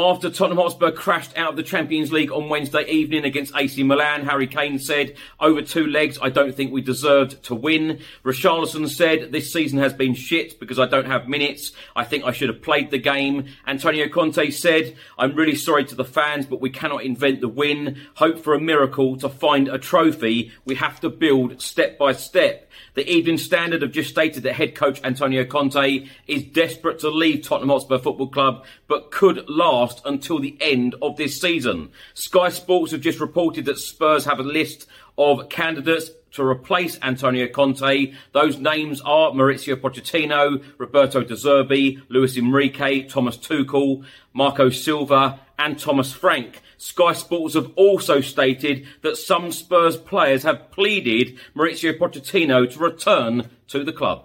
After Tottenham Hotspur crashed out of the Champions League on Wednesday evening against AC Milan, Harry Kane said, over two legs, I don't think we deserved to win. Richarlison said, this season has been shit because I don't have minutes. I think I should have played the game. Antonio Conte said, I'm really sorry to the fans, but we cannot invent the win. Hope for a miracle to find a trophy. We have to build step by step. The Evening Standard have just stated that head coach Antonio Conte is desperate to leave Tottenham Hotspur Football Club, but could last until the end of this season. Sky Sports have just reported that Spurs have a list of candidates to replace Antonio Conte. Those names are Mauricio Pochettino, Roberto De Zerbi, Luis Enrique, Thomas Tuchel, Marco Silva, and Thomas Frank. Sky Sports have also stated that some Spurs players have pleaded Mauricio Pochettino to return to the club.